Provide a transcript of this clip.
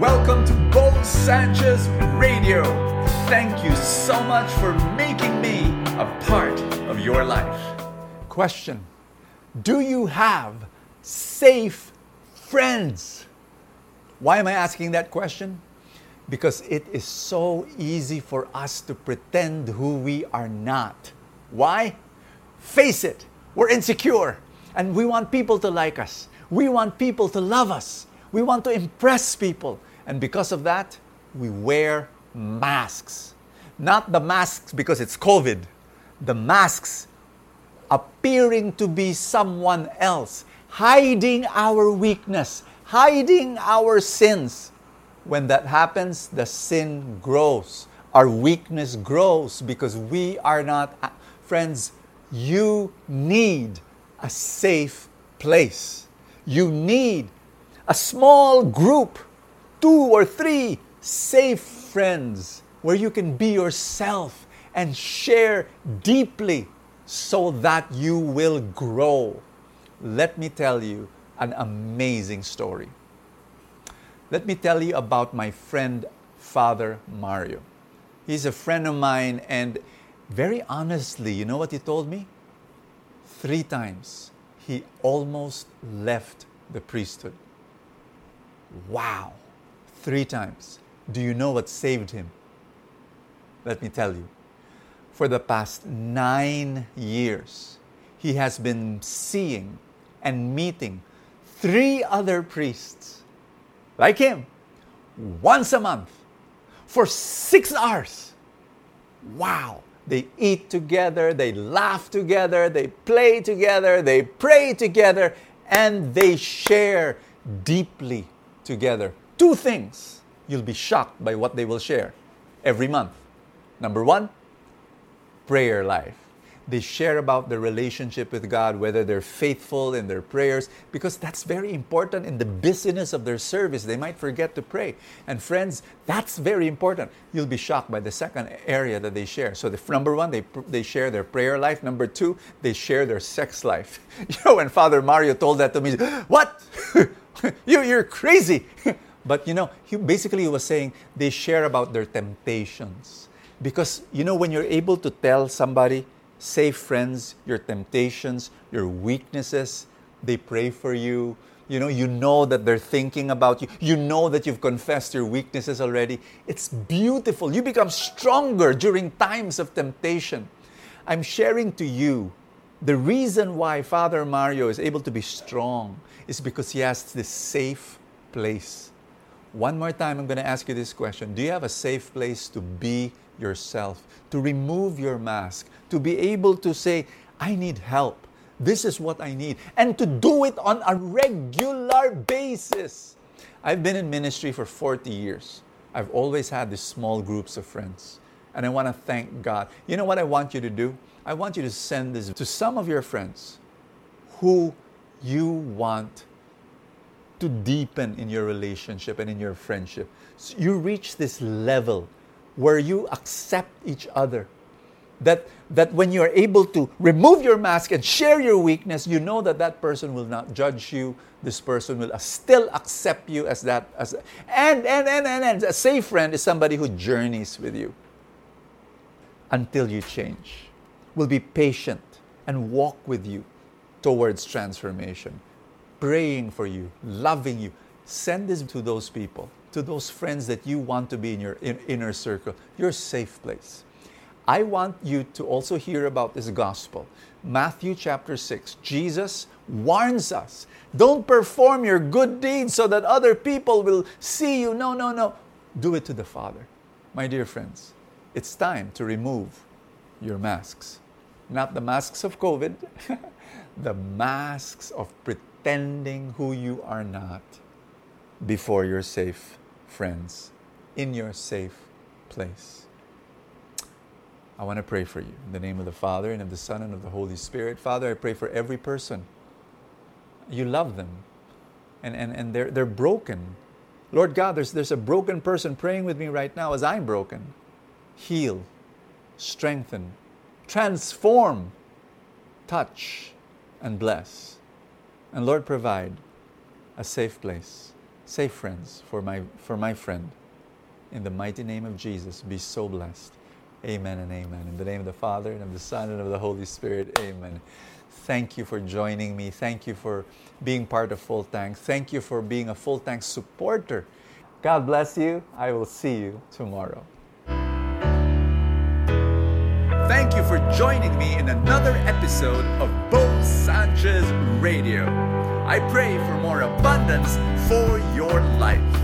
Welcome to Bo Sanchez Radio. Thank you so much for making me a part of your life. Question Do you have safe friends? Why am I asking that question? Because it is so easy for us to pretend who we are not. Why? Face it, we're insecure and we want people to like us. We want people to love us. We want to impress people. And because of that, we wear masks. Not the masks because it's COVID, the masks appearing to be someone else, hiding our weakness, hiding our sins. When that happens, the sin grows. Our weakness grows because we are not, uh, friends, you need a safe place. You need a small group, two or three safe friends where you can be yourself and share deeply so that you will grow. Let me tell you an amazing story. Let me tell you about my friend, Father Mario. He's a friend of mine, and very honestly, you know what he told me? Three times he almost left the priesthood. Wow! Three times. Do you know what saved him? Let me tell you. For the past nine years, he has been seeing and meeting three other priests like him once a month for six hours. Wow! They eat together, they laugh together, they play together, they pray together, and they share deeply together. Two things you'll be shocked by what they will share every month. Number one, prayer life. They share about their relationship with God, whether they're faithful in their prayers, because that's very important in the busyness of their service. They might forget to pray. And friends, that's very important. You'll be shocked by the second area that they share. So, the number one, they, they share their prayer life. Number two, they share their sex life. You know, when Father Mario told that to me, what? you, you're crazy. but you know, he basically he was saying they share about their temptations. Because, you know, when you're able to tell somebody, safe friends, your temptations, your weaknesses. They pray for you. You know, you know that they're thinking about you. You know that you've confessed your weaknesses already. It's beautiful. You become stronger during times of temptation. I'm sharing to you the reason why Father Mario is able to be strong is because he has this safe place. One more time, I'm going to ask you this question Do you have a safe place to be yourself, to remove your mask, to be able to say, I need help. This is what I need. And to do it on a regular basis. I've been in ministry for 40 years. I've always had these small groups of friends. And I want to thank God. You know what I want you to do? I want you to send this to some of your friends who you want to deepen in your relationship and in your friendship. So you reach this level where you accept each other that, that when you are able to remove your mask and share your weakness, you know that that person will not judge you. This person will uh, still accept you as that. As, and, and, and, and, and a safe friend is somebody who journeys with you until you change, will be patient and walk with you towards transformation, praying for you, loving you. Send this to those people, to those friends that you want to be in your in, inner circle, your safe place. I want you to also hear about this gospel. Matthew chapter 6, Jesus warns us don't perform your good deeds so that other people will see you. No, no, no. Do it to the Father. My dear friends, it's time to remove your masks. Not the masks of COVID, the masks of pretending who you are not before your safe friends in your safe place. I want to pray for you. In the name of the Father, and of the Son, and of the Holy Spirit. Father, I pray for every person. You love them, and, and, and they're, they're broken. Lord God, there's, there's a broken person praying with me right now as I'm broken. Heal, strengthen, transform, touch, and bless. And Lord, provide a safe place, safe friends for my, for my friend. In the mighty name of Jesus, be so blessed. Amen and amen. In the name of the Father, and of the Son, and of the Holy Spirit, amen. Thank you for joining me. Thank you for being part of Full Tank. Thank you for being a Full Tank supporter. God bless you. I will see you tomorrow. Thank you for joining me in another episode of Bo Sanchez Radio. I pray for more abundance for your life.